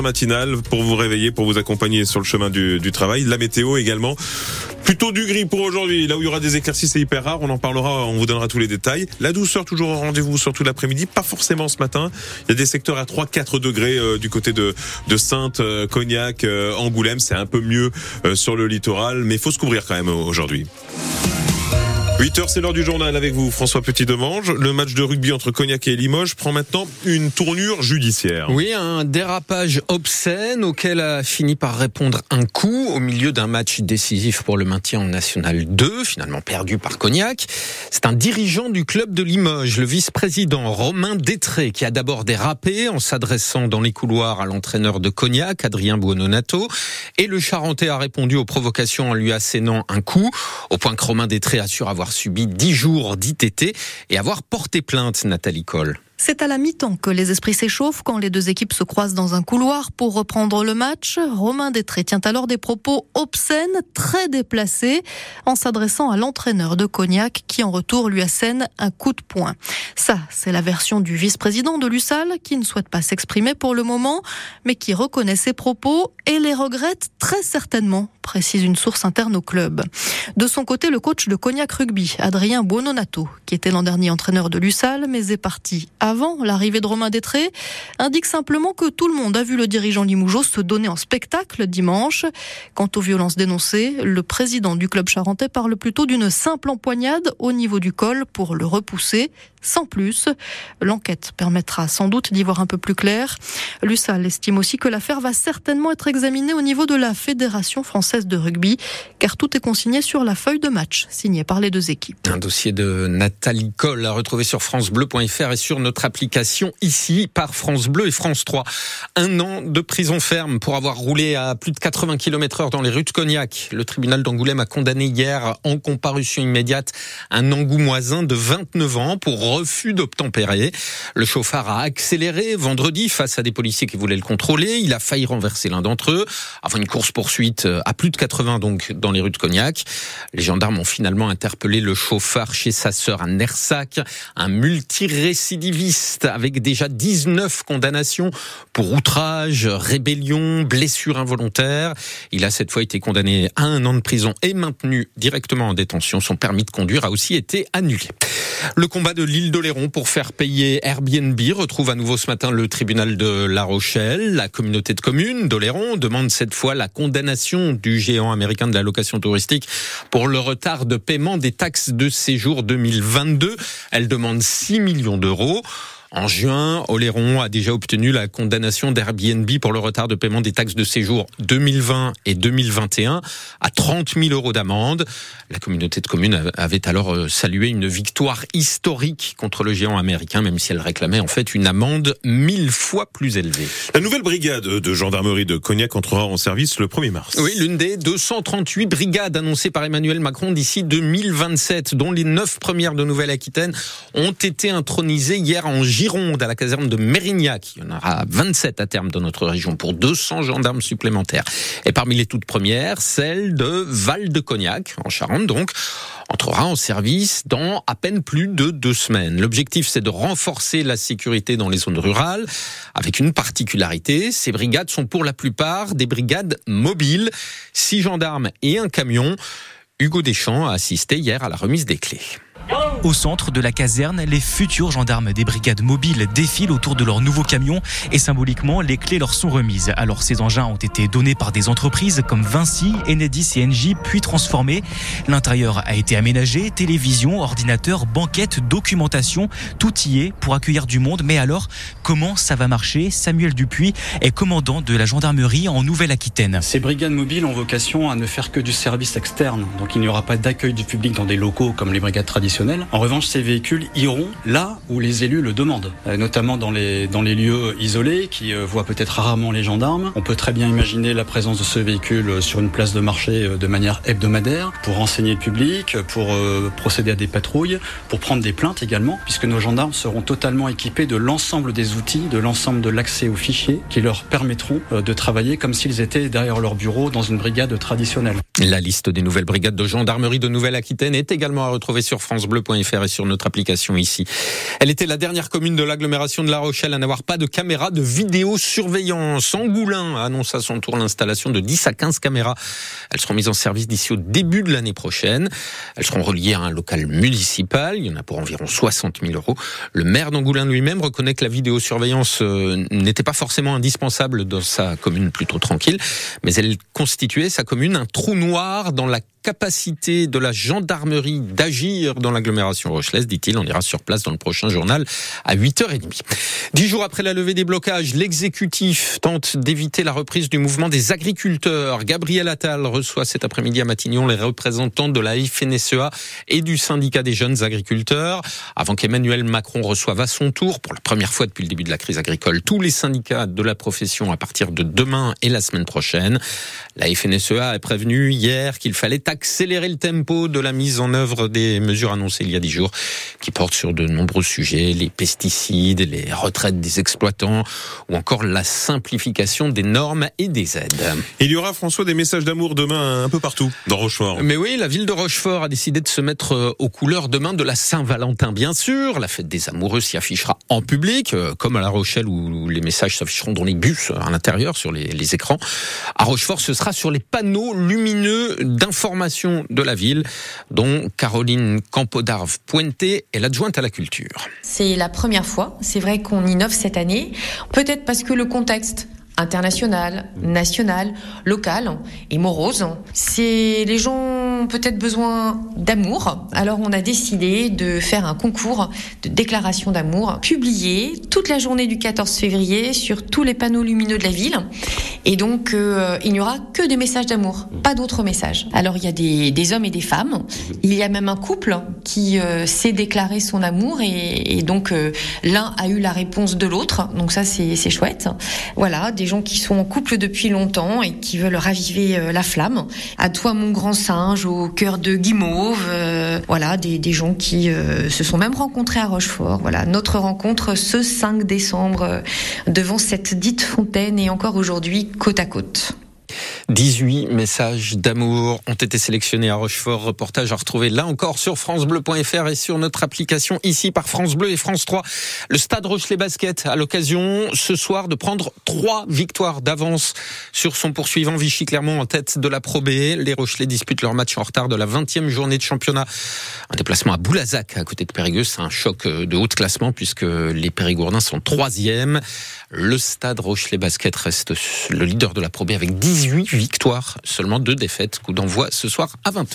matinale pour vous réveiller, pour vous accompagner sur le chemin du, travail. La météo également. Plutôt du gris pour aujourd'hui. Là où il y aura des éclaircies, c'est hyper rare. On en parlera, on vous donnera tous les détails. La douceur toujours au rendez-vous, surtout l'après-midi. Pas forcément ce matin. Il y a des secteurs à 3-4 degrés euh, du côté de, de Sainte, euh, Cognac, euh, Angoulême. C'est un peu mieux sur le littoral, mais il faut se couvrir quand même aujourd'hui. 8h, c'est l'heure du journal avec vous, François Petit-Demange. Le match de rugby entre Cognac et Limoges prend maintenant une tournure judiciaire. Oui, un dérapage obscène auquel a fini par répondre un coup au milieu d'un match décisif pour le maintien en National 2, finalement perdu par Cognac. C'est un dirigeant du club de Limoges, le vice-président Romain Détré, qui a d'abord dérapé en s'adressant dans les couloirs à l'entraîneur de Cognac, Adrien Buononato, et le Charentais a répondu aux provocations en lui assénant un coup, au point que Romain Détré assure avoir subi 10 jours d'ITT et avoir porté plainte, Nathalie Coll. C'est à la mi-temps que les esprits s'échauffent quand les deux équipes se croisent dans un couloir pour reprendre le match. Romain Détré tient alors des propos obscènes, très déplacés, en s'adressant à l'entraîneur de Cognac qui en retour lui assène un coup de poing. Ça, c'est la version du vice-président de l'USAL qui ne souhaite pas s'exprimer pour le moment, mais qui reconnaît ses propos et les regrette très certainement, précise une source interne au club. De son côté, le coach de Cognac Rugby, Adrien Buononato, qui était l'an dernier entraîneur de l'USAL, mais est parti à l'arrivée de Romain Détré, indique simplement que tout le monde a vu le dirigeant Limougeau se donner en spectacle dimanche. Quant aux violences dénoncées, le président du club charentais parle plutôt d'une simple empoignade au niveau du col pour le repousser, sans plus. L'enquête permettra sans doute d'y voir un peu plus clair. L'USAL estime aussi que l'affaire va certainement être examinée au niveau de la Fédération française de rugby, car tout est consigné sur la feuille de match signée par les deux équipes. Un dossier de Nathalie Coll à retrouver sur francebleu.fr et sur notre application ici par France Bleu et France 3. Un an de prison ferme pour avoir roulé à plus de 80 km heure dans les rues de Cognac. Le tribunal d'Angoulême a condamné hier en comparution immédiate un angoumoisin de 29 ans pour refus d'obtempérer. Le chauffard a accéléré vendredi face à des policiers qui voulaient le contrôler. Il a failli renverser l'un d'entre eux avant une course poursuite à plus de 80 donc dans les rues de Cognac. Les gendarmes ont finalement interpellé le chauffard chez sa sœur à Nersac, un multirécidiviste avec déjà 19 condamnations pour outrage, rébellion, blessure involontaire. Il a cette fois été condamné à un an de prison et maintenu directement en détention. Son permis de conduire a aussi été annulé. Le combat de l'île d'Oléron pour faire payer Airbnb retrouve à nouveau ce matin le tribunal de La Rochelle. La communauté de communes d'Oléron demande cette fois la condamnation du géant américain de la location touristique pour le retard de paiement des taxes de séjour 2022. Elle demande 6 millions d'euros. En juin, Oléron a déjà obtenu la condamnation d'Airbnb pour le retard de paiement des taxes de séjour 2020 et 2021 à 30 000 euros d'amende. La communauté de communes avait alors euh, salué une victoire historique contre le géant américain, même si elle réclamait en fait une amende mille fois plus élevée. La nouvelle brigade de gendarmerie de Cognac entrera en service le 1er mars. Oui, l'une des 238 brigades annoncées par Emmanuel Macron d'ici 2027, dont les neuf premières de Nouvelle-Aquitaine ont été intronisées hier en Gironde, à la caserne de Mérignac. Il y en aura 27 à terme dans notre région pour 200 gendarmes supplémentaires. Et parmi les toutes premières, celle de Val de Cognac, en Charente donc, entrera en service dans à peine plus de deux semaines. L'objectif, c'est de renforcer la sécurité dans les zones rurales, avec une particularité, ces brigades sont pour la plupart des brigades mobiles, six gendarmes et un camion. Hugo Deschamps a assisté hier à la remise des clés. Au centre de la caserne, les futurs gendarmes des brigades mobiles défilent autour de leur nouveau camion et symboliquement, les clés leur sont remises. Alors ces engins ont été donnés par des entreprises comme Vinci, Enedis et Engie, puis transformés. L'intérieur a été aménagé, télévision, ordinateur, banquette, documentation, tout y est pour accueillir du monde. Mais alors, comment ça va marcher? Samuel Dupuis est commandant de la gendarmerie en Nouvelle-Aquitaine. Ces brigades mobiles ont vocation à ne faire que du service externe. Donc il n'y aura pas d'accueil du public dans des locaux comme les brigades traditionnelles. En revanche, ces véhicules iront là où les élus le demandent, euh, notamment dans les, dans les lieux isolés qui euh, voient peut-être rarement les gendarmes. On peut très bien imaginer la présence de ce véhicule euh, sur une place de marché de manière hebdomadaire pour renseigner le public, pour procéder à des patrouilles, pour prendre des plaintes également, puisque nos gendarmes seront totalement équipés de l'ensemble des outils, de l'ensemble de l'accès aux fichiers qui leur permettront de travailler comme s'ils étaient derrière leur bureau dans une brigade traditionnelle. La liste des nouvelles brigades de gendarmerie de Nouvelle-Aquitaine est également à retrouver sur francebleu.fr et sur notre application ici. Elle était la dernière commune de l'agglomération de La Rochelle à n'avoir pas de caméra de vidéosurveillance. Angoulin annonce à son tour l'installation de 10 à 15 caméras. Elles seront mises en service d'ici au début de l'année prochaine. Elles seront reliées à un local municipal. Il y en a pour environ 60 000 euros. Le maire d'Angoulin lui-même reconnaît que la vidéosurveillance euh, n'était pas forcément indispensable dans sa commune plutôt tranquille, mais elle constituait sa commune un trou noir dans la capacité de la gendarmerie d'agir dans l'agglomération rochelaise, dit-il. On ira sur place dans le prochain journal à 8h30. Dix jours après la levée des blocages, l'exécutif tente d'éviter la reprise du mouvement des agriculteurs. Gabriel Attal reçoit cet après-midi à Matignon les représentants de la FNSEA et du syndicat des jeunes agriculteurs. Avant qu'Emmanuel Macron reçoive à son tour, pour la première fois depuis le début de la crise agricole, tous les syndicats de la profession à partir de demain et la semaine prochaine. La FNSEA a prévenu hier qu'il fallait accélérer le tempo de la mise en œuvre des mesures annoncées il y a dix jours, qui portent sur de nombreux sujets, les pesticides, les retraites des exploitants, ou encore la simplification des normes et des aides. Il y aura, François, des messages d'amour demain un peu partout, dans Rochefort. Mais oui, la ville de Rochefort a décidé de se mettre euh, aux couleurs demain de la Saint-Valentin, bien sûr. La fête des amoureux s'y affichera en public, euh, comme à La Rochelle où les messages s'afficheront dans les bus à l'intérieur, sur les, les écrans. À Rochefort, ce sera sur les panneaux lumineux d'information de la ville, dont Caroline Campodarve Puente est l'adjointe à la culture. C'est la première fois, c'est vrai qu'on innove cette année, peut-être parce que le contexte international, national, local et morose. C'est les gens ont peut-être besoin d'amour. Alors on a décidé de faire un concours de déclaration d'amour publié toute la journée du 14 février sur tous les panneaux lumineux de la ville. Et donc euh, il n'y aura que des messages d'amour, pas d'autres messages. Alors il y a des, des, hommes et des femmes. Il y a même un couple qui euh, s'est déclaré son amour et, et donc euh, l'un a eu la réponse de l'autre. Donc ça c'est chouette. Voilà, des gens qui sont en couple depuis longtemps et qui veulent raviver euh, la flamme. À toi mon grand singe, au cœur de guimauve. Euh, voilà, des, gens qui euh, se sont même rencontrés à Rochefort. Voilà, notre rencontre ce 5 décembre devant cette dite fontaine et encore aujourd'hui côte à côte. 18 messages d'amour ont été sélectionnés à Rochefort. Reportage à retrouver là encore sur francebleu.fr et sur notre application ici par France Bleu et France 3. Le Stade Rochelet Basket a l'occasion ce soir de prendre trois victoires d'avance sur son poursuivant Vichy Clermont en tête de la Pro B. Les Rochelais disputent leur match en retard de la 20e journée de championnat. Un déplacement à Boulazac à côté de Périgueux, c'est un choc de haut classement puisque les Périgourdins sont troisième. Le Stade Rochelet Basket reste le leader de la Pro B avec 18 victoires, seulement deux défaites. Coup d'envoi ce soir à 20h.